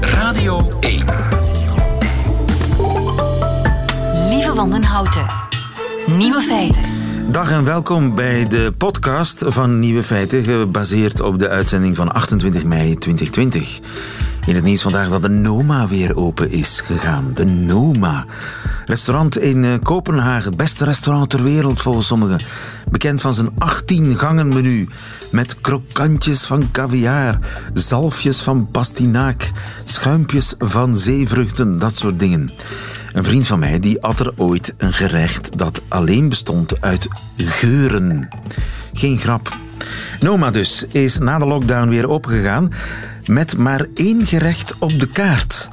Radio 1. Lieve Wandenhouten. Nieuwe feiten. Dag en welkom bij de podcast van Nieuwe Feiten, gebaseerd op de uitzending van 28 mei 2020. In het nieuws vandaag dat de Noma weer open is gegaan. De Noma. Restaurant in eh, Kopenhagen, beste restaurant ter wereld volgens sommigen. Bekend van zijn 18 gangen menu. Met krokantjes van caviar, zalfjes van pastinaak, schuimpjes van zeevruchten, dat soort dingen. Een vriend van mij die at er ooit een gerecht dat alleen bestond uit geuren. Geen grap. Noma dus is na de lockdown weer opgegaan met maar één gerecht op de kaart.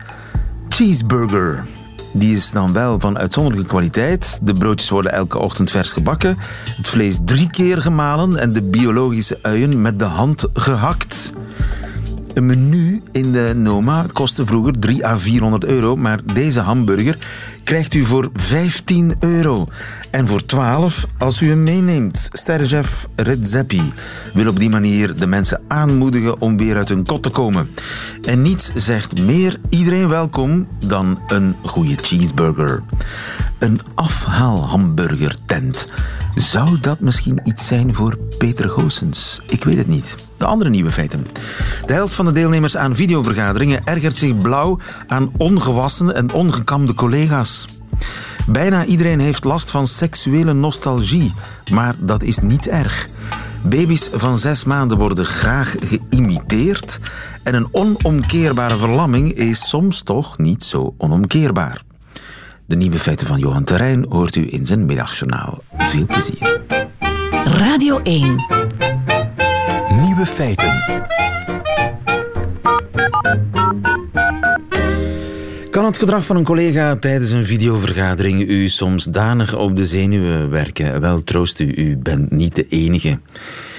Cheeseburger. Die is dan wel van uitzonderlijke kwaliteit. De broodjes worden elke ochtend vers gebakken. Het vlees drie keer gemalen en de biologische uien met de hand gehakt. Een menu in de Noma kostte vroeger 3 à 400 euro, maar deze hamburger krijgt u voor 15 euro. En voor 12 als u hem meeneemt. Sterrenchef Redzepi wil op die manier de mensen aanmoedigen om weer uit hun kot te komen. En niets zegt meer iedereen welkom dan een goede cheeseburger. Een afhaalhamburgertent. Zou dat misschien iets zijn voor Peter Goossens? Ik weet het niet. De andere nieuwe feiten. De helft van de deelnemers aan videovergaderingen ergert zich blauw aan ongewassen en ongekamde collega's. Bijna iedereen heeft last van seksuele nostalgie, maar dat is niet erg. Baby's van zes maanden worden graag geïmiteerd en een onomkeerbare verlamming is soms toch niet zo onomkeerbaar. De nieuwe feiten van Johan Terrein hoort u in zijn middagjournaal. Veel plezier. Radio 1. Nieuwe feiten. Kan het gedrag van een collega tijdens een videovergadering u soms danig op de zenuwen werken? Wel, troost u, u bent niet de enige.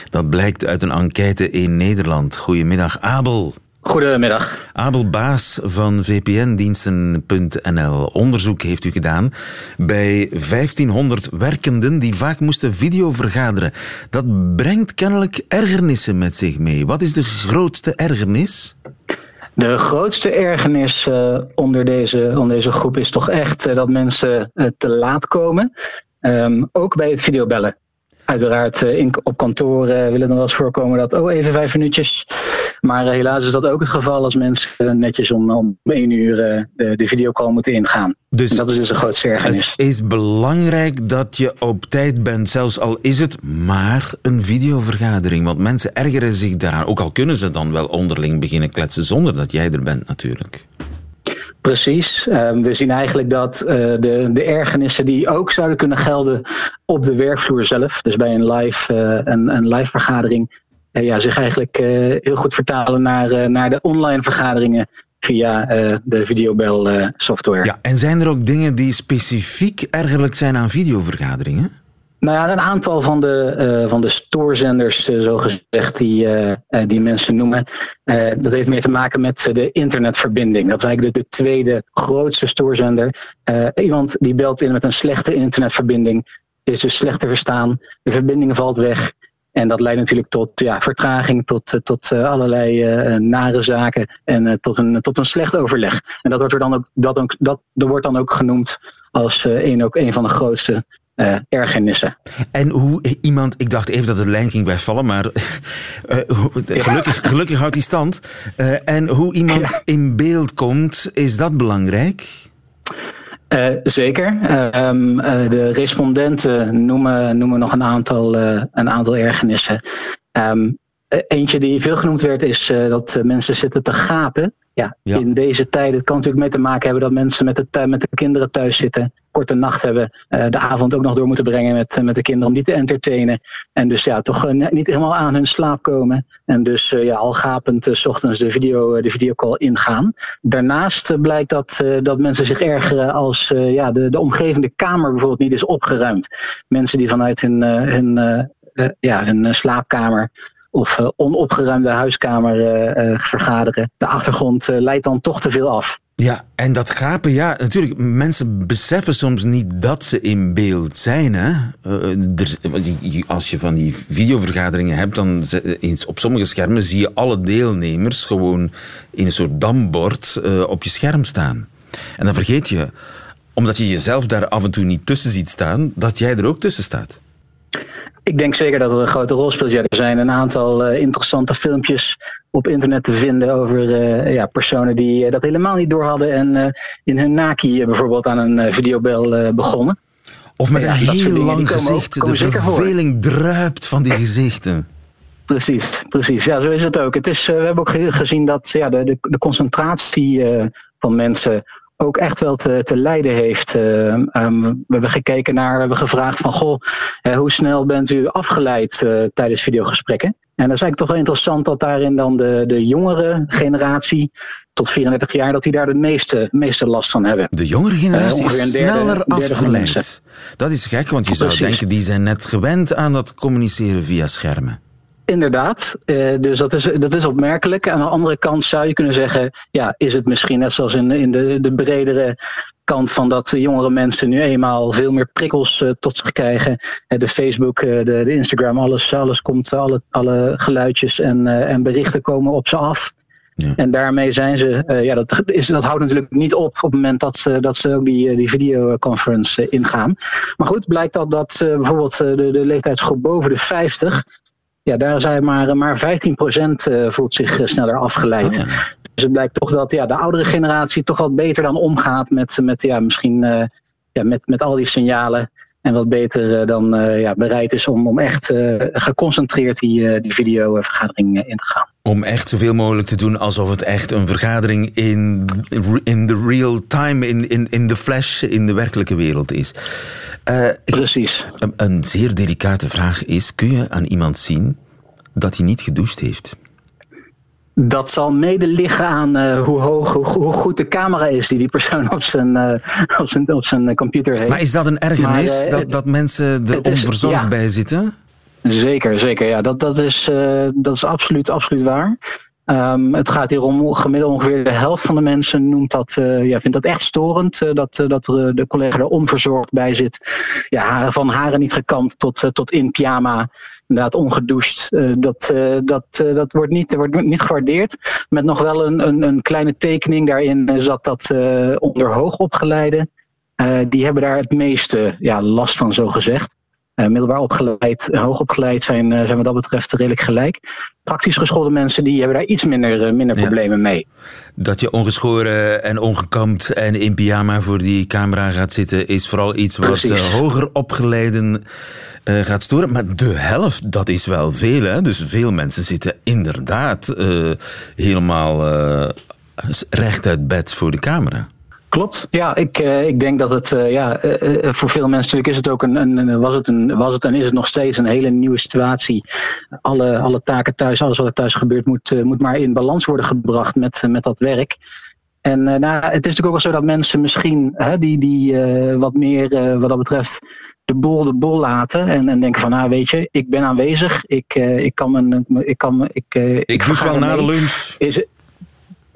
Dat blijkt uit een enquête in Nederland. Goedemiddag, Abel. Goedemiddag. Abel Baas van VPN-diensten.nl. Onderzoek heeft u gedaan bij 1500 werkenden die vaak moesten videovergaderen. Dat brengt kennelijk ergernissen met zich mee. Wat is de grootste ergernis? De grootste ergernis uh, onder, deze, onder deze groep is toch echt uh, dat mensen uh, te laat komen. Um, ook bij het videobellen. Uiteraard in, op kantoor willen er wel eens voorkomen dat, oh even vijf minuutjes. Maar helaas is dat ook het geval als mensen netjes om, om één uur de, de videocall moeten ingaan. Dus en dat is dus een grootste ergernis. Het is belangrijk dat je op tijd bent, zelfs al is het maar een videovergadering. Want mensen ergeren zich daaraan. Ook al kunnen ze dan wel onderling beginnen kletsen zonder dat jij er bent natuurlijk. Precies. Um, we zien eigenlijk dat uh, de, de ergernissen die ook zouden kunnen gelden op de werkvloer zelf, dus bij een live, uh, een, een live vergadering, uh, ja, zich eigenlijk heel goed vertalen naar, naar de online vergaderingen via de videobel software. Ja, en zijn er ook dingen die specifiek ergerlijk zijn aan videovergaderingen? Nou ja, een aantal van de, uh, van de stoorzenders, uh, zo gezegd, die, uh, die mensen noemen. dat heeft meer te maken met de internetverbinding. Dat is eigenlijk de, de tweede grootste stoorzender. iemand die belt in met een slechte internetverbinding, is dus slecht te verstaan. De verbinding valt weg. En dat leidt natuurlijk tot ja, vertraging, tot, tot allerlei nare zaken en tot, een, tot een slecht overleg. En dat wordt, er dan ook, dat, ook, dat, dat wordt dan ook genoemd als een, ook een van de grootste uh, ergernissen. En hoe iemand, ik dacht even dat de lijn ging wegvallen, maar uh, gelukkig, gelukkig houdt die stand. Uh, en hoe iemand ja. in beeld komt, is dat belangrijk? zeker. Um, de respondenten noemen, noemen nog een aantal, een aantal ergernissen. Um, eentje die veel genoemd werd, is dat mensen zitten te gapen ja, ja, in deze tijden. Het kan natuurlijk mee te maken hebben dat mensen met de, met de kinderen thuis zitten. Korte nacht hebben. Uh, de avond ook nog door moeten brengen met, met de kinderen om die te entertainen. En dus ja, toch uh, niet helemaal aan hun slaap komen. En dus uh, ja, al gapend s ochtends de, video, de videocall ingaan. Daarnaast blijkt dat, dat mensen zich ergeren als ja, de, de omgevende kamer bijvoorbeeld niet is opgeruimd. Mensen die vanuit hun, hun, ja, hun slaapkamer of uh, onopgeruimde huiskamer uh, uh, vergaderen. De achtergrond leidt dan toch te veel af. Ja, en dat gapen, ja, natuurlijk, mensen beseffen soms niet dat ze in beeld zijn. Hè? Als je van die videovergaderingen hebt, dan op sommige schermen zie je alle deelnemers gewoon in een soort dambord op je scherm staan. En dan vergeet je, omdat je jezelf daar af en toe niet tussen ziet staan, dat jij er ook tussen staat. Ik denk zeker dat het een grote rol speelt. er zijn een aantal uh, interessante filmpjes op internet te vinden over uh, ja, personen die uh, dat helemaal niet door hadden en in hun naki bijvoorbeeld aan een videobel begonnen. Of met een heel lang gezicht. de verveling druipt van die gezichten. Precies, precies. Ja, zo is het ook. Het is, we hebben ook gezien dat ja, de, de, de concentratie van mensen ook echt wel te, te lijden heeft. Uh, we hebben gekeken naar, we hebben gevraagd van goh, uh, hoe snel bent u afgeleid uh, tijdens videogesprekken? En dat is eigenlijk toch wel interessant dat daarin dan de, de jongere generatie tot 34 jaar, dat die daar de meeste, meeste last van hebben. De jongere generatie is sneller afgeleid. Dat is gek, want je zou denken, die zijn net gewend aan dat communiceren via schermen. Inderdaad, uh, dus dat is, dat is opmerkelijk. Aan de andere kant zou je kunnen zeggen, ja, is het misschien net zoals in, in de, de bredere kant van dat jongere mensen nu eenmaal veel meer prikkels uh, tot zich krijgen. Uh, de Facebook, de, de, Instagram, alles, alles komt, alle, alle geluidjes en, en berichten komen op ze af. Ja. En daarmee zijn ze, ja, dat, is, dat houdt natuurlijk niet op op het moment dat ze, dat ze ook die, die videoconference ingaan. Maar goed, blijkt dat, dat bijvoorbeeld de, de leeftijdsgroep boven de 50 ja, daar zijn maar, maar 15% eh, voelt zich eh, sneller afgeleid. Oh dus het blijkt toch dat ja, de oudere generatie toch wat beter dan omgaat met, met, ja, misschien, ja, met, met al die signalen. En wat beter dan ja, bereid is om, om echt geconcentreerd die, die videovergadering in te gaan. Om echt zoveel mogelijk te doen alsof het echt een vergadering in, in the real time, in, in, in de flash, in de werkelijke wereld is. Uh, Precies. Een, een, zeer delicate vraag is: kun je aan iemand zien dat hij niet gedoucht heeft? Dat zal mede liggen aan uh, hoe, hoog, hoe, hoe, goed de camera is die die persoon op zijn, uh, op zijn, op zijn computer heeft. Maar is dat een ergernis maar, dat, dat mensen er onverzorgd ja. bij zitten? Zeker, zeker. Ja, dat, dat, is, dat is absoluut, absoluut waar. Um, het gaat hier om gemiddeld ongeveer de helft van de mensen noemt dat, uh, ja, vindt dat echt storend. Uh, dat, uh, dat de collega er onverzorgd bij zit. Ja, van haren niet gekamd tot, tot in pyjama. Inderdaad, ongedoucht. dat, dat, dat wordt, niet, wordt niet gewaardeerd. Met nog wel een, een, een kleine tekening daarin zat dat onder hoogopgeleiden. die hebben daar het meeste ja, last van, zo gezegd. Uh, middelbaar opgeleid, hoogopgeleid zijn, uh, zijn wat dat betreft redelijk gelijk. Praktisch geschoolde mensen die hebben daar iets minder, uh, minder ja. problemen mee. Dat je ongeschoren en ongekamd en in pyjama voor die camera gaat zitten, is vooral iets wat hoger opgeleiden gaat storen. Maar de helft, dat is wel veel. Hè? Dus veel mensen zitten inderdaad helemaal recht uit bed voor de camera. Klopt. Ja, ik, uh, ik denk dat het uh, ja, uh, voor veel mensen natuurlijk is het ook een, een, was, het een, was het en is het nog steeds een hele nieuwe situatie. Alle, alle taken thuis, alles wat er thuis gebeurt, moet, moet maar in balans worden gebracht met, met dat werk. En nou, het is natuurlijk ook wel zo dat mensen misschien die, die wat meer wat dat betreft de bol de bol laten. En, en denken van nou weet je, ik ben aanwezig. Ik, ik kan mijn. Ik, kan, ik, ik, ik doe wel na de lunch. Is,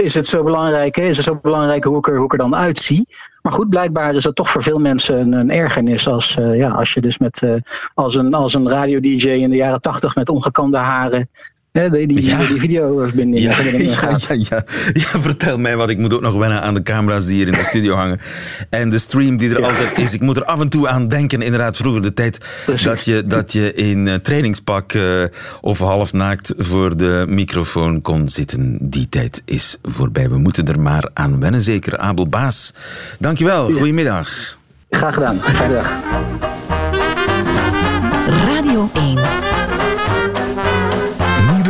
is het zo belangrijk, is het zo belangrijk hoe ik er, hoe er dan uitzie. Maar goed, blijkbaar is het toch voor veel mensen een, een ergernis als, uh, ja, als je dus met, uh, als een, als een radio-dj in de jaren tachtig met ongekamde haren die, die, ja. die videoverbinding ja, ja, ja, ja, ja. vertel mij wat. Ik moet ook nog wennen aan de camera's die hier in de studio hangen. En de stream die er altijd is. Ik moet er af en toe aan denken. Inderdaad, vroeger de tijd dat je, dat je in uh, trainingspak uh, of half naakt voor de microfoon kon zitten. Die tijd is voorbij. We moeten er maar aan wennen. Zeker Abel Baas. Dankjewel. Goedemiddag. Graag gedaan. Fijne dag. Radio 1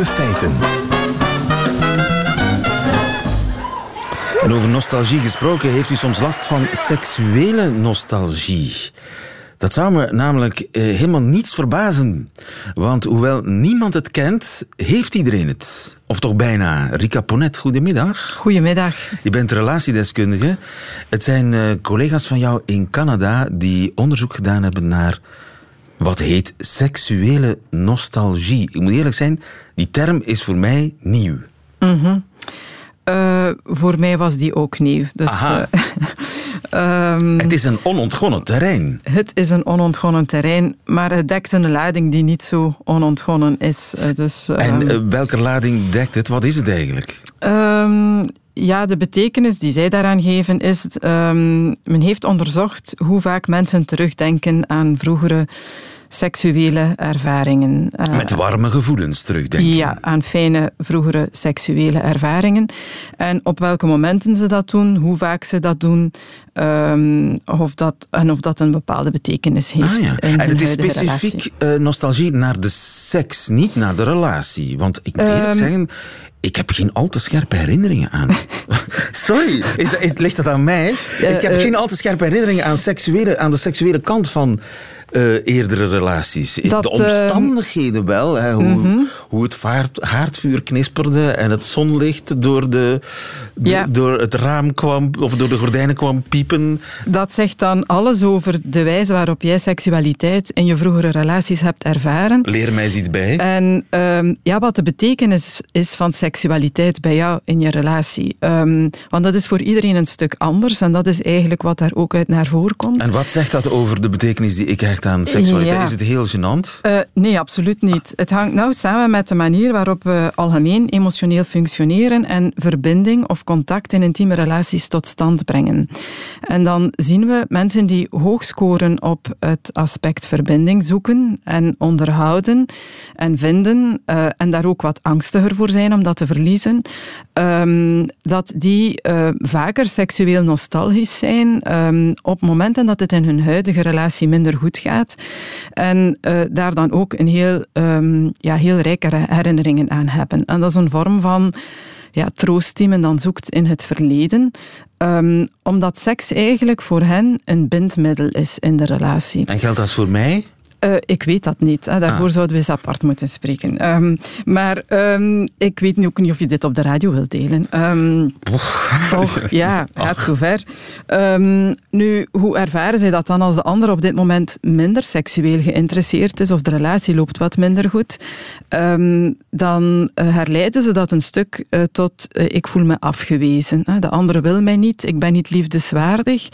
feiten. En over nostalgie gesproken, heeft u soms last van seksuele nostalgie? Dat zou me namelijk eh, helemaal niets verbazen. Want hoewel niemand het kent, heeft iedereen het. Of toch bijna. Rika Ponet, goedemiddag. Goedemiddag. Je bent relatiedeskundige. Het zijn uh, collega's van jou in Canada die onderzoek gedaan hebben naar wat heet seksuele nostalgie. Ik moet eerlijk zijn, die term is voor mij nieuw. Mm Uh, voor mij was die ook nieuw. Dus, Aha. Um, het is een onontgonnen terrein. Het is een onontgonnen terrein, maar het dekt een lading die niet zo onontgonnen is. Dus, um, en uh, welke lading dekt het? Wat is het eigenlijk? Um, ja, de betekenis die zij daaraan geven is... men heeft onderzocht hoe vaak mensen terugdenken aan vroegere seksuele ervaringen. Uh, Met warme gevoelens terugdenken. Ja, aan fijne vroegere seksuele ervaringen. En op welke momenten ze dat doen, hoe vaak ze dat doen, um, of dat, en of dat een bepaalde betekenis heeft. Ah, ja. in en het is specifiek uh, nostalgie naar de seks, niet naar de relatie. Want ik moet eerlijk um, zeggen, ik heb geen al te scherpe herinneringen aan. Sorry, is dat, is, ligt dat aan mij? Uh, ik heb uh, geen al te scherpe herinneringen aan, seksuele, aan de seksuele kant van uh, eerdere relaties. Dat, de omstandigheden wel, hè, hoe, mm-hmm. hoe het vaart, haardvuur knisperde en het zonlicht door, de, Ja. door het raam kwam of door de gordijnen kwam piepen. Dat zegt dan alles over de wijze waarop jij seksualiteit in je vroegere relaties hebt ervaren. Leer mij eens iets bij. En um, ja, wat de betekenis is van seksualiteit bij jou in je relatie. Um, want dat is voor iedereen een stuk anders en dat is eigenlijk wat daar ook uit naar voren komt. En wat zegt dat over de betekenis die ik hecht aan seksualiteit? Ja. Is het heel gênant? Uh, nee, absoluut niet. Het hangt nauw samen met de manier waarop we algemeen emotioneel functioneren en verbinding of contact in intieme relaties tot stand brengen. En dan zien we mensen die hoog scoren op het aspect verbinding zoeken en onderhouden en vinden uh, en daar ook wat angstiger voor zijn om dat te verliezen, um, dat die uh, vaker seksueel nostalgisch zijn um, op momenten dat het in hun huidige relatie minder goed gaat en uh, daar dan ook een heel, um, ja, heel rijke herinneringen aan hebben. En dat is een vorm van ja, troost die men dan zoekt in het verleden. Um, omdat seks eigenlijk voor hen een bindmiddel is in de relatie. En geldt dat voor mij? Uh, ik weet dat niet. Hè. Daarvoor Ah. zouden we eens apart moeten spreken. Um, maar um, ik weet nu ook niet of je dit op de radio wilt delen. Um, och, ja, gaat zover. nu, hoe ervaren zij dat dan als de ander op dit moment minder seksueel geïnteresseerd is of de relatie loopt wat minder goed? dan uh, herleiden ze dat een stuk uh, tot uh, ik voel me afgewezen. Hè. De andere wil mij niet, ik ben niet liefdeswaardig.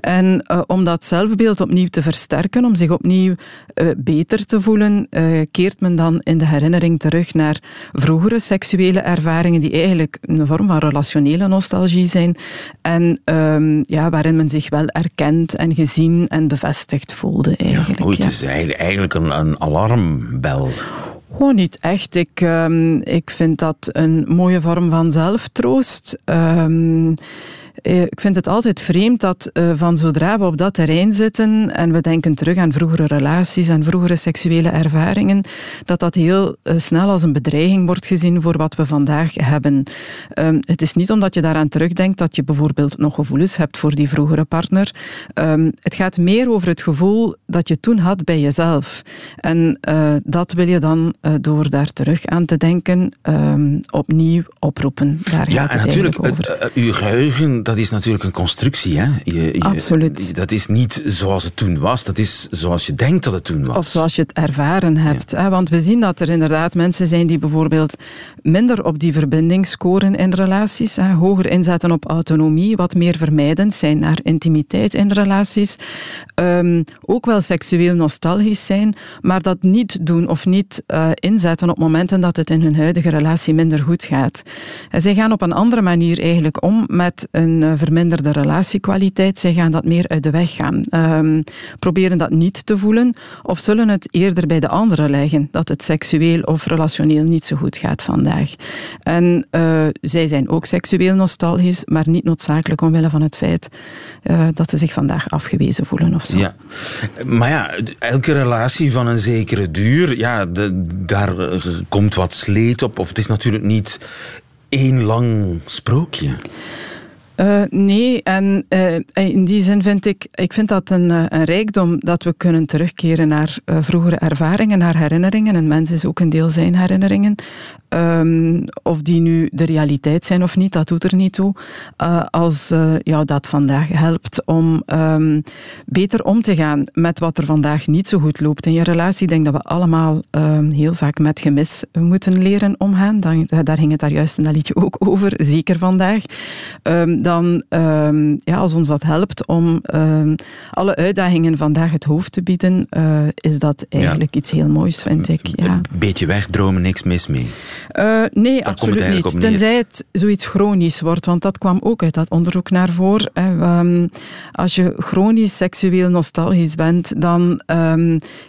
En om dat zelfbeeld opnieuw te versterken, om zich opnieuw uh, beter te voelen, uh, keert men dan in de herinnering terug naar vroegere seksuele ervaringen die eigenlijk een vorm van relationele nostalgie zijn en um, ja, waarin men zich wel erkend en gezien en bevestigd voelde eigenlijk. Ja, het is eigenlijk een, een alarmbel. Gewoon niet echt. Ik, um, ik vind dat een mooie vorm van zelftroost. Um, ik vind het altijd vreemd dat uh, van zodra we op dat terrein zitten en we denken terug aan vroegere relaties en vroegere seksuele ervaringen, dat dat heel uh, snel als een bedreiging wordt gezien voor wat we vandaag hebben. Um, het is niet omdat je daaraan terugdenkt dat je bijvoorbeeld nog gevoelens hebt voor die vroegere partner. Um, het gaat meer over het gevoel dat je toen had bij jezelf. En dat wil je dan door daar terug aan te denken um, opnieuw oproepen. Daar ja, gaat en het natuurlijk, over. uw geheugen dat is natuurlijk een constructie. Hè? Je, je, Absoluut. Dat is niet zoals het toen was, dat is zoals je denkt dat het toen was. Of zoals je het ervaren hebt. Ja. Hè? Want we zien dat er inderdaad mensen zijn die bijvoorbeeld minder op die verbinding scoren in relaties, hè? hoger inzetten op autonomie, wat meer vermijdend zijn naar intimiteit in relaties. Um, ook wel seksueel nostalgisch zijn, maar dat niet doen of niet uh, inzetten op momenten dat het in hun huidige relatie minder goed gaat. En zij gaan op een andere manier eigenlijk om met een een verminderde relatiekwaliteit. Zij gaan dat meer uit de weg gaan. Um, proberen dat niet te voelen of zullen het eerder bij de anderen leggen dat het seksueel of relationeel niet zo goed gaat vandaag. En uh, zij zijn ook seksueel nostalgisch, maar niet noodzakelijk omwille van het feit uh, dat ze zich vandaag afgewezen voelen of zo. Ja, maar ja, elke relatie van een zekere duur, ja, daar komt wat sleet op. Of het is natuurlijk niet één lang sprookje. Uh, nee, en uh, in die zin vind ik, ik vind dat een, een rijkdom dat we kunnen terugkeren naar vroegere ervaringen, naar herinneringen. En mens is ook een deel zijn herinneringen. Um, of die nu de realiteit zijn of niet, dat doet er niet toe. als jou dat vandaag helpt om um, beter om te gaan met wat er vandaag niet zo goed loopt in je relatie. Denk dat we allemaal um, heel vaak met gemis moeten leren omgaan. Dan, daar ging het daar juist in dat liedje ook over, zeker vandaag dan, um, ja, als ons dat helpt om um, alle uitdagingen vandaag het hoofd te bieden, uh, is dat eigenlijk ja. iets heel moois, vind ik. Ja. Een beetje wegdromen, niks mis mee? Uh, nee, Daar absoluut niet. Tenzij het zoiets chronisch wordt, want dat kwam ook uit dat onderzoek naar voren. Um, als je chronisch seksueel nostalgisch bent, dan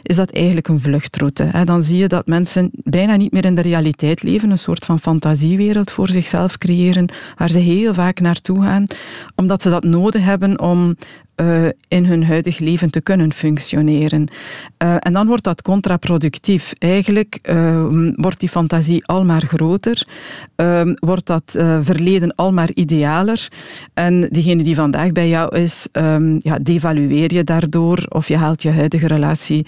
is dat eigenlijk een vluchtroute. Hè. Dan zie je dat mensen bijna niet meer in de realiteit leven, een soort van fantasiewereld voor zichzelf creëren, waar ze heel vaak naartoe omdat ze dat nodig hebben om uh, in hun huidig leven te kunnen functioneren. Uh, en dan wordt dat contraproductief. Eigenlijk uh, wordt die fantasie al maar groter, wordt dat verleden al maar idealer. En diegene die vandaag bij jou is, um, ja, devalueer je daardoor of je haalt je huidige relatie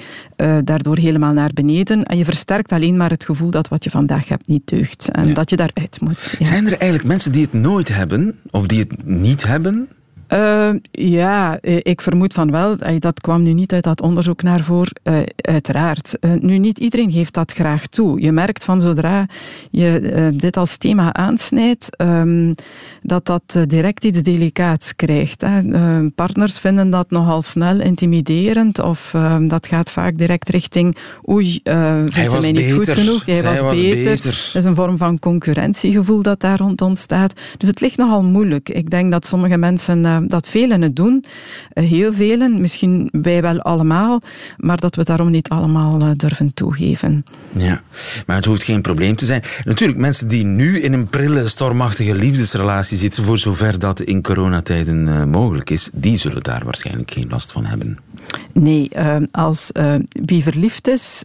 daardoor helemaal naar beneden. En je versterkt alleen maar het gevoel dat wat je vandaag hebt niet deugt en ja. dat je daaruit moet. Ja. Zijn er eigenlijk mensen die het nooit hebben of die het niet hebben? Uh, ja, eh, ik vermoed van wel. Dat kwam nu niet uit dat onderzoek naar voor, uh, uiteraard. Uh, nu, niet iedereen geeft dat graag toe. Je merkt van zodra je dit als thema aansnijdt, um, dat dat direct iets delicaats krijgt. Hè. partners vinden dat nogal snel intimiderend of ehm, dat gaat vaak direct richting oei, vindt ze mij niet goed genoeg? Jij was, was beter. beter. Dat is een vorm van concurrentiegevoel dat daar rond ontstaat. Dus het ligt nogal moeilijk. Ik denk dat sommige mensen dat velen het doen. Eh, heel velen, misschien wij wel allemaal, maar dat we daarom niet allemaal eh, durven toegeven. Ja, maar het hoeft geen probleem te zijn. Natuurlijk, mensen die nu in een prille, stormachtige liefdesrelatie zitten, voor zover dat in coronatijden mogelijk is, die zullen daar waarschijnlijk geen last van hebben. Nee, als wie verliefd is,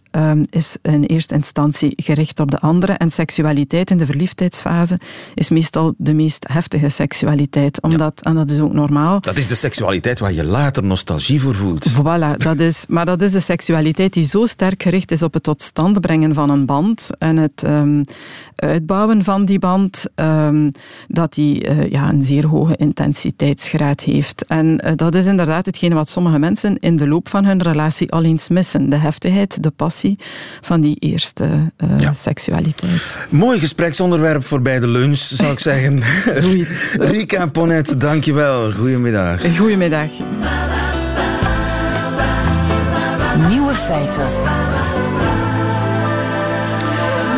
is in eerste instantie gericht op de andere. En seksualiteit in de verliefdheidsfase is meestal de meest heftige seksualiteit. Omdat, ja. En dat is ook normaal. Dat is de seksualiteit waar je later nostalgie voor voelt. Voilà, dat is, maar dat is de seksualiteit die zo sterk gericht is op het tot stand brengen van een band en het um, uitbouwen van die band, um, dat die uh, ja, een zeer hoge intensiteitsgraad heeft. En uh, dat is inderdaad hetgene wat sommige mensen in de loop van hun relatie al eens missen. De heftigheid, de passie van die eerste uh, ja. seksualiteit. Mooi gespreksonderwerp voor bij de lunch, zou ik zeggen. Zoiets. Rika Ponet, dankjewel. Goedemiddag. Goedemiddag. Nieuwe feiten.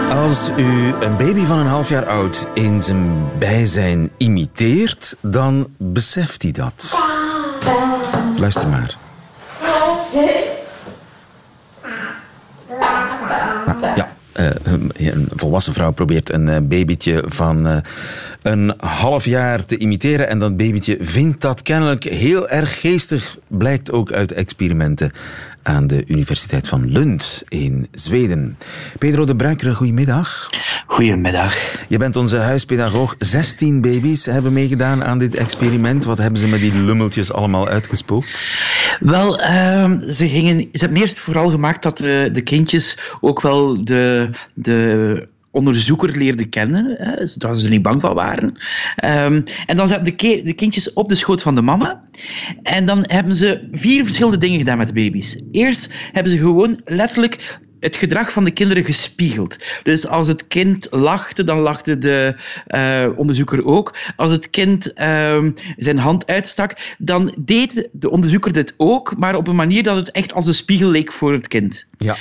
Als u een baby van een half jaar oud in zijn bijzijn imiteert, dan beseft hij dat. Luister maar. Nou, ja, uh, een volwassen vrouw probeert een uh, babytje van uh, een half jaar te imiteren en dat babytje vindt dat kennelijk heel erg geestig, blijkt ook uit experimenten aan de Universiteit van Lund in Zweden. Pedro de Bruikere, goedemiddag. Goedemiddag. Je bent onze huispedagoog. 16 baby's hebben meegedaan aan dit experiment. Wat hebben ze met die lummeltjes allemaal uitgespookt? Wel, uh, ze, gingen, ze hebben eerst vooral gemaakt dat de, de kindjes ook wel de, de onderzoeker leerde kennen, hè, zodat ze er niet bang van waren. Um, en dan zaten de, de, kindjes op de schoot van de mama. En dan hebben ze vier verschillende dingen gedaan met de baby's. Eerst hebben ze gewoon letterlijk het gedrag van de kinderen gespiegeld. Dus als het kind lachte, dan lachte de uh, onderzoeker ook. Als het kind uh, zijn hand uitstak, dan deed de onderzoeker dit ook, maar op een manier dat het echt als een spiegel leek voor het kind. Ja.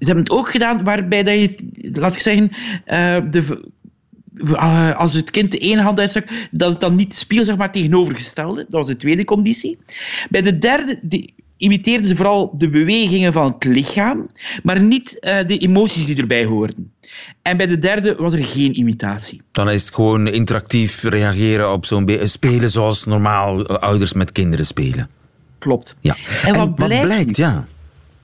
Ze hebben het ook gedaan waarbij dat je, laat ik zeggen, uh, de, uh, als het kind de ene hand uitstak, dat het dan niet spiegel, zeg maar, tegenovergestelde. Dat was de tweede conditie. Bij de derde die imiteerden ze vooral de bewegingen van het lichaam, maar niet uh, de emoties die erbij hoorden. En bij de derde was er geen imitatie. Dan is het gewoon interactief reageren op zo'n spelen zoals normaal ouders met kinderen spelen. Klopt. Ja. En, wat, en blijkt, wat blijkt ja?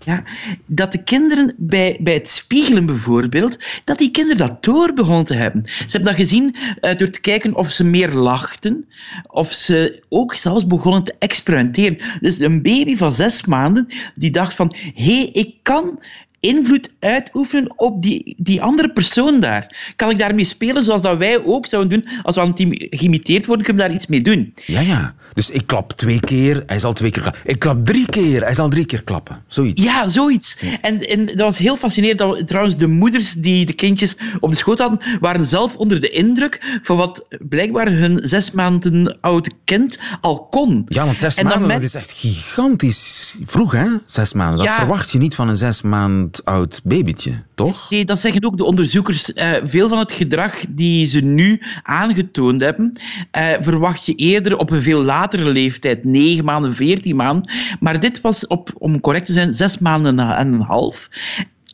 Ja, dat de kinderen bij, bij het spiegelen bijvoorbeeld, dat die kinderen dat door begonnen te hebben. Ze hebben dat gezien uh, door te kijken of ze meer lachten, of ze ook zelfs begonnen te experimenteren. Dus een baby van zes maanden die dacht van, hé, hey, ik kan invloed uitoefenen op die, die andere persoon daar? Kan ik daarmee spelen zoals dat wij ook zouden doen als we aan het geïmiteerd worden? Kunnen we daar iets mee doen? Ja, ja. Dus ik klap twee keer, hij zal twee keer klappen. Ik klap drie keer, hij zal drie keer klappen. Zoiets. Ja, zoiets. En, en dat was heel fascinerend. Dat, trouwens, de moeders die de kindjes op de schoot hadden, waren zelf onder de indruk van wat blijkbaar hun zes maanden oud kind al kon. Ja, want zes maanden, dat is echt gigantisch vroeg, hè? Zes maanden. Dat verwacht je niet van een zes maand oud babytje, toch? Nee, dat zeggen ook de onderzoekers. Uh, veel van het gedrag die ze nu aangetoond hebben, uh, verwacht je eerder op een veel later latere leeftijd, 9 maanden, 14 maanden. Maar dit was, op, om correct te zijn, 6 maanden en een half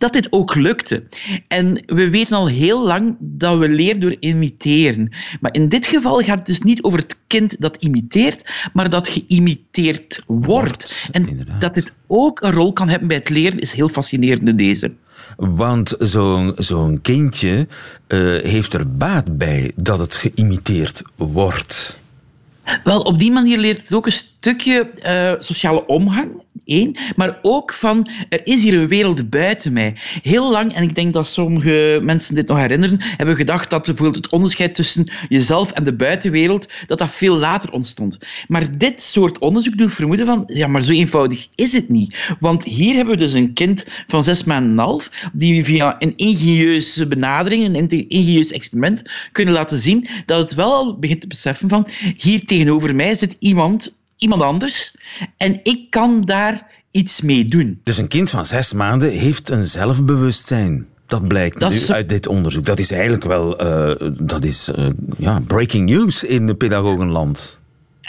dat dit ook lukte. En we weten al heel lang dat we leren door imiteren. Maar in dit geval gaat het dus niet over het kind dat imiteert, maar dat geïmiteerd wordt. en dat dit ook een rol kan hebben bij het leren, is heel fascinerend in deze. Want zo'n zo'n kindje uh, heeft er baat bij dat het geïmiteerd wordt. Wel, op die manier leert het ook een stukje uh, sociale omgang één, maar ook van er is hier een wereld buiten mij. Heel lang, en ik denk dat sommige mensen dit nog herinneren, hebben gedacht dat bijvoorbeeld het onderscheid tussen jezelf en de buitenwereld, dat dat veel later ontstond. Maar dit soort onderzoek doet vermoeden van, ja, maar zo eenvoudig is het niet. Want hier hebben we dus een kind van zes maanden en een half, die via een ingenieuze benadering, een ingenieus experiment, kunnen laten zien dat het wel begint te beseffen van, hier tegenover mij zit iemand iemand anders en ik kan daar iets mee doen. Dus een kind van zes maanden heeft een zelfbewustzijn. Dat blijkt nu uit dit onderzoek. Dat is eigenlijk wel uh, dat is, uh, ja, breaking news in de pedagogenland.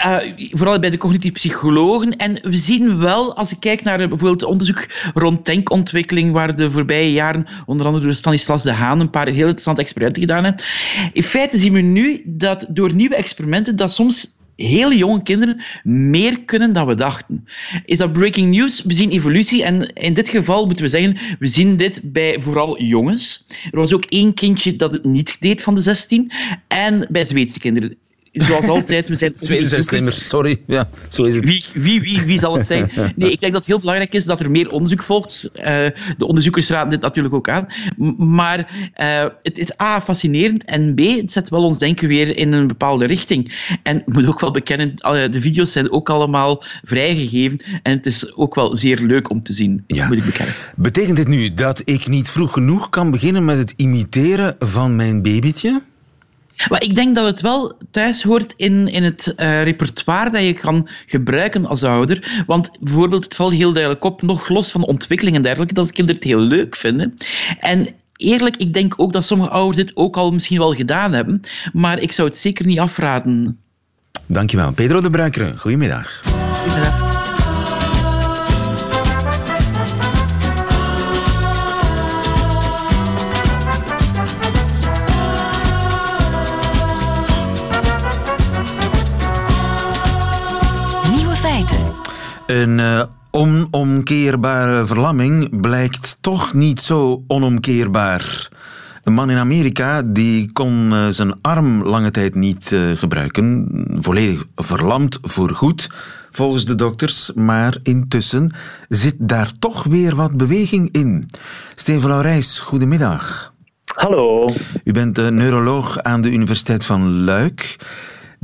Uh, vooral bij de cognitieve psychologen. En we zien wel, als ik kijk naar bijvoorbeeld onderzoek rond denkontwikkeling, waar de voorbije jaren, onder andere door Stanislas de Haan, een paar heel interessante experimenten gedaan hebben. In feite zien we nu dat door nieuwe experimenten dat soms heel jonge kinderen meer kunnen dan we dachten. Is dat breaking news? We zien evolutie en in dit geval moeten we zeggen, we zien dit bij vooral jongens. Er was ook één kindje dat het niet deed van de 16 en bij Zweedse kinderen zoals altijd, we zijn onderzoekers. Sorry, ja, zo is het. Wie, wie, wie, wie zal het zijn? Nee, ik denk dat het heel belangrijk is dat er meer onderzoek volgt. Uh, de onderzoekers raden dit natuurlijk ook aan. Maar uh, het is A, fascinerend en B, het zet wel ons denken weer in een bepaalde richting. En ik moet ook wel bekennen, de video's zijn ook allemaal vrijgegeven en het is ook wel zeer leuk om te zien, ja. moet ik bekennen. Betekent dit nu dat ik niet vroeg genoeg kan beginnen met het imiteren van mijn babytje? Maar ik denk dat het wel thuis hoort in, in het uh, repertoire dat je kan gebruiken als ouder. Want bijvoorbeeld, het valt heel duidelijk op, nog los van ontwikkeling en dergelijke, dat kinderen het heel leuk vinden. En eerlijk, ik denk ook dat sommige ouders dit ook al misschien wel gedaan hebben. Maar ik zou het zeker niet afraden. Dankjewel. Pedro de Bruikere, goedemiddag. Goedemiddag. Een uh, onomkeerbare verlamming blijkt toch niet zo onomkeerbaar. Een man in Amerika die kon uh, zijn arm lange tijd niet uh, gebruiken. Volledig verlamd voorgoed, volgens de dokters. Maar intussen zit daar toch weer wat beweging in. Steven Laurijs, goedemiddag. Hallo. U bent neuroloog aan de Universiteit van Luik.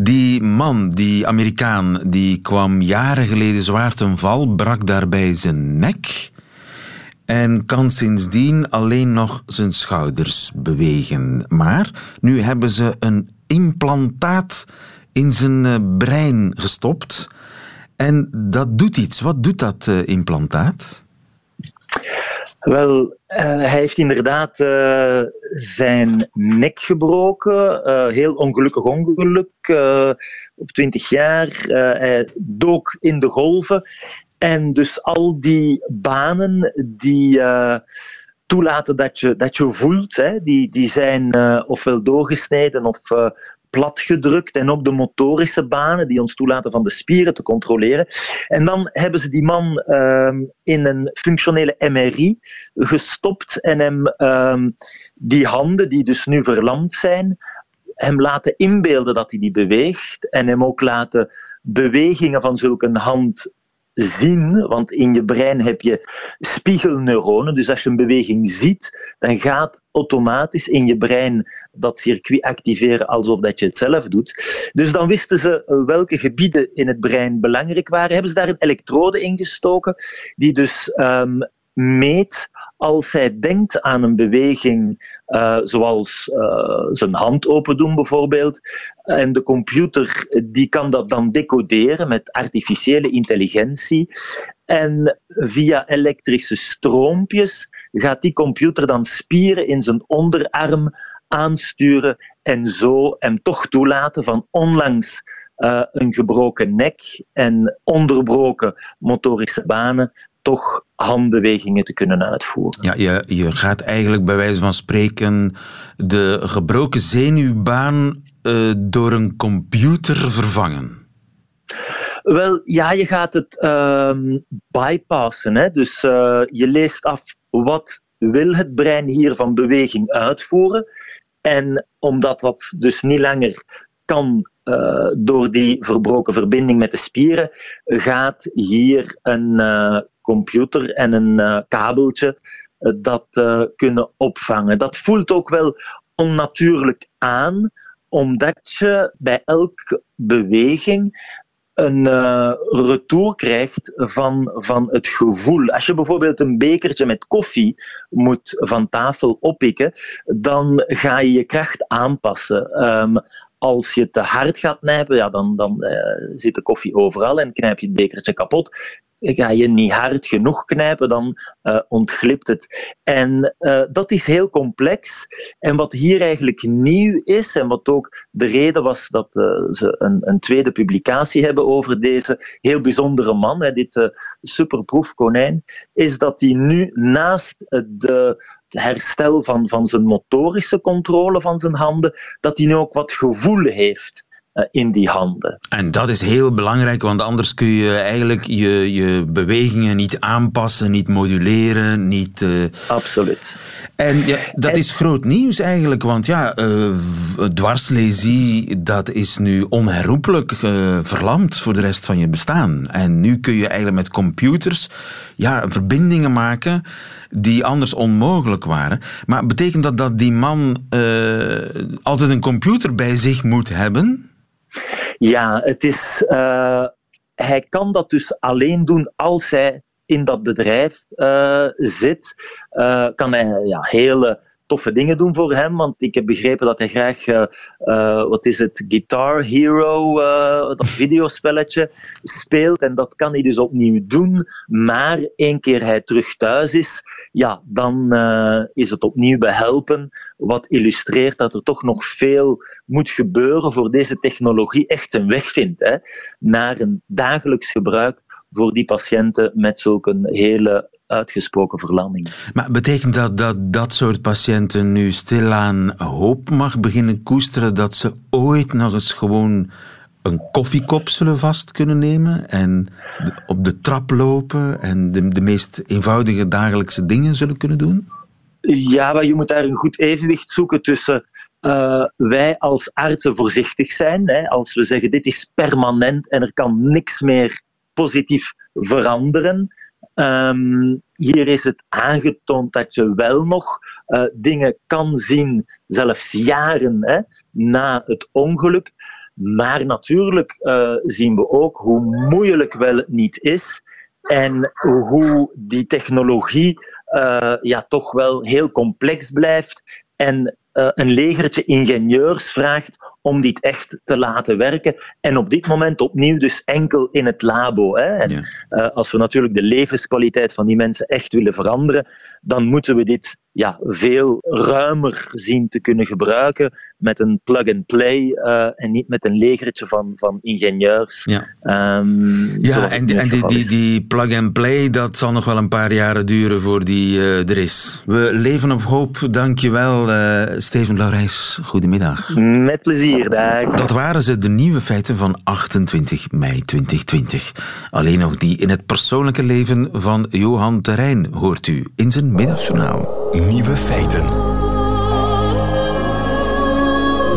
Die man, die Amerikaan, die kwam jaren geleden zwaar ten val, brak daarbij zijn nek en kan sindsdien alleen nog zijn schouders bewegen. Maar nu hebben ze een implantaat in zijn eh, brein gestopt en dat doet iets. Wat doet dat uh, implantaat? Wel, hij heeft inderdaad uh, zijn nek gebroken. Uh, heel ongelukkig ongeluk. op 20 jaar. hij dook in de golven. En dus al die banen die toelaten dat je, dat je voelt, hè, die, die zijn ofwel doorgesneden of platgedrukt en ook de motorische banen die ons toelaten van de spieren te controleren. En dan hebben ze die man ehm, in een functionele MRI gestopt en hem ehm, die handen, die dus nu verlamd zijn, hem laten inbeelden dat hij die beweegt en hem ook laten bewegingen van zulke hand zien, want in je brein heb je spiegelneuronen. Dus als je een beweging ziet, dan gaat automatisch in je brein dat circuit activeren alsof dat je het zelf doet. Dus dan wisten ze welke gebieden in het brein belangrijk waren. Hebben ze daar een elektrode in gestoken, die dus um, meet als hij denkt aan een beweging, uh, zoals uh, zijn hand open doen bijvoorbeeld, en de computer die kan dat dan decoderen met artificiële intelligentie. En via elektrische stroompjes gaat die computer dan spieren in zijn onderarm aansturen en zo hem toch toelaten van onlangs uh, een gebroken nek en onderbroken motorische banen toch handbewegingen te kunnen uitvoeren. Ja, je, je gaat eigenlijk bij wijze van spreken de gebroken zenuwbaan uh, door een computer vervangen. Wel, ja, je gaat het uh, bypassen. Hè? Dus uh, je leest af wat wil het brein hier van beweging uitvoeren. En omdat dat dus niet langer kan uh, door die verbroken verbinding met de spieren, gaat hier een computer en een kabeltje dat kunnen opvangen. Dat voelt ook wel onnatuurlijk aan, omdat je bij elke beweging een uh, retour krijgt van, van het gevoel. Als je bijvoorbeeld een bekertje met koffie moet van tafel oppikken, dan ga je je kracht aanpassen. Um, als je te hard gaat knijpen, ja, dan, dan uh, zit de koffie overal en knijp je het bekertje kapot ga je niet hard genoeg knijpen, dan uh, ontglipt het. En uh, dat is heel complex. En wat hier eigenlijk nieuw is, en wat ook de reden was dat uh, ze een, een, tweede publicatie hebben over deze heel bijzondere man, hè, dit superproefkonijn, is dat hij nu naast de herstel van, van zijn motorische controle van zijn handen, dat hij nu ook wat gevoel heeft eh, in die handen. En dat is heel belangrijk, want anders kun je eigenlijk je, je bewegingen niet aanpassen, niet moduleren, niet... Uh... Absoluut. En ja, dat is groot nieuws eigenlijk, want ja, uh, dwarslesie, dat is nu onherroepelijk uh, verlamd voor de rest van je bestaan. En nu kun je eigenlijk met computers ja, verbindingen maken die anders onmogelijk waren. Maar betekent dat dat die man altijd een computer bij zich moet hebben? Ja, het is, uh, hij kan dat dus alleen doen als hij in dat bedrijf uh, zit. Kan hij ja, hele toffe dingen doen voor hem. Want ik heb begrepen dat hij graag, uh, uh, wat is het, Guitar Hero, uh, dat videospelletje, speelt. En dat kan hij dus opnieuw doen. Maar één keer hij terug thuis is, ja, dan is het opnieuw behelpen. Wat illustreert dat er toch nog veel moet gebeuren voor deze technologie echt een weg vindt hè, naar een dagelijks gebruik voor die patiënten met zulke hele uitgesproken verlamming. Maar betekent dat dat dat soort patiënten nu stilaan hoop mag beginnen koesteren dat ze ooit nog eens gewoon een koffiekop zullen vast kunnen nemen en op de trap lopen en de, de meest eenvoudige dagelijkse dingen zullen kunnen doen? Ja, maar je moet daar een goed evenwicht zoeken tussen uh, wij als artsen voorzichtig zijn. Hè, als we zeggen dit is permanent en er kan niks meer positief veranderen Um, hier is het aangetoond dat je wel nog uh, dingen kan zien, zelfs jaren hè, na het ongeluk. Maar natuurlijk uh, zien we ook hoe moeilijk wel het niet is en hoe die technologie uh, ja, toch wel heel complex blijft en een legertje ingenieurs vraagt om dit echt te laten werken. En op dit moment opnieuw dus enkel in het labo. Hè. En, ja. uh, als we natuurlijk de levenskwaliteit van die mensen echt willen veranderen, dan moeten we dit ja, veel ruimer zien te kunnen gebruiken met een plug-and-play uh, en niet met een legertje van, van ingenieurs. Ja, um, ja en, die, en die, die, die plug-and-play, dat zal nog wel een paar jaren duren voor die uh, er is. We leven op hoop. Dank je wel, Steven Laurijs. Goedemiddag. Met plezier. Plezier, dag. Dat waren ze, de nieuwe feiten van 28 mei 2020. Alleen nog die in het persoonlijke leven van Johan Terrein hoort u in zijn middagjournaal. Nieuwe feiten.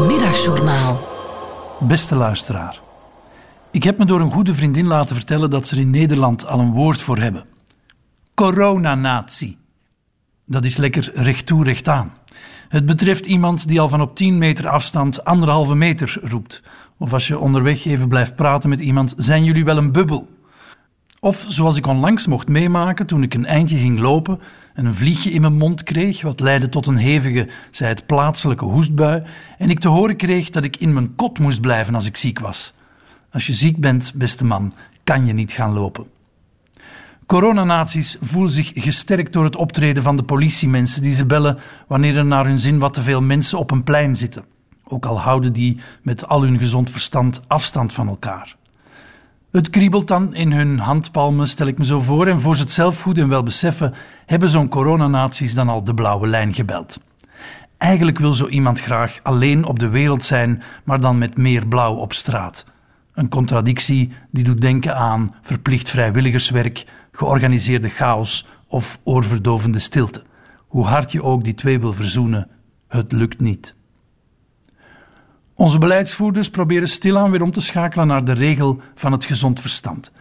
Middagjournaal. Beste luisteraar. Ik heb me door een goede vriendin laten vertellen dat ze er in Nederland al een woord voor hebben. Coronanatie. Dat is lekker recht toe, recht aan. Het betreft iemand die al van op 10 meter afstand anderhalve meter roept. Of als je onderweg even blijft praten met iemand, zijn jullie wel een bubbel? Of zoals ik onlangs mocht meemaken toen ik een eindje ging lopen en een vliegje in mijn mond kreeg, wat leidde tot een hevige, zij het plaatselijke hoestbui, en ik te horen kreeg dat ik in mijn kot moest blijven als ik ziek was. Als je ziek bent, beste man, kan je niet gaan lopen. Coronanaties voelen zich gesterkt door het optreden van de politiemensen die ze bellen wanneer er naar hun zin wat te veel mensen op een plein zitten. Ook al houden die met al hun gezond verstand afstand van elkaar. Het kriebelt dan in hun handpalmen, stel ik me zo voor, en voor ze het zelf goed en wel beseffen, hebben zo'n coronanaties dan al de blauwe lijn gebeld. Eigenlijk wil zo iemand graag alleen op de wereld zijn, maar dan met meer blauw op straat. Een contradictie die doet denken aan verplicht vrijwilligerswerk, georganiseerde chaos of oorverdovende stilte. Hoe hard je ook die twee wil verzoenen, het lukt niet. Onze beleidsvoerders proberen stilaan weer om te schakelen naar de regel van het gezond verstand.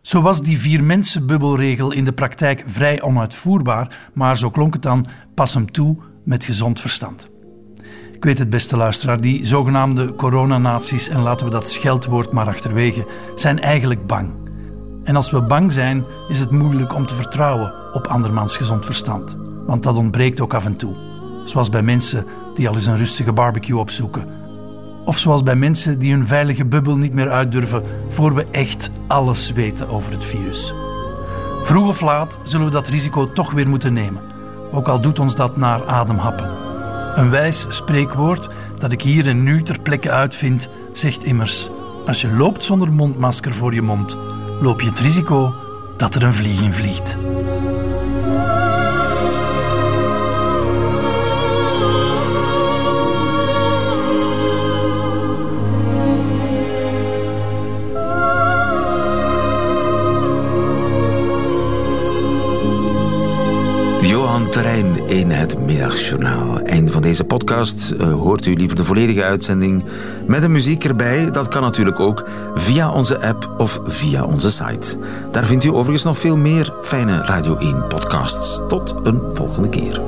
Zo was die vier mensen bubbelregel in de praktijk vrij onuitvoerbaar, maar zo klonk het dan pas hem toe met gezond verstand. Ik weet het, beste luisteraar, die zogenaamde coronanaties, en laten we dat scheldwoord maar achterwege, zijn eigenlijk bang. En als we bang zijn, is het moeilijk om te vertrouwen op andermans gezond verstand. Want dat ontbreekt ook af en toe. Zoals bij mensen die al eens een rustige barbecue opzoeken. Of zoals bij mensen die hun veilige bubbel niet meer uitdurven voor we echt alles weten over het virus. Vroeg of laat zullen we dat risico toch weer moeten nemen, ook al doet ons dat naar ademhappen. Een wijs spreekwoord dat ik hier en nu ter plekke uitvind, zegt immers: Als je loopt zonder mondmasker voor je mond, loop je het risico dat er een vlieg in vliegt. Johan Terrein in het Middagjournaal. Einde van deze podcast uh, hoort u liever de volledige uitzending met een muziek erbij. Dat kan natuurlijk ook via onze app of via onze site. Daar vindt u overigens nog veel meer fijne Radio 1 podcasts. Tot een volgende keer.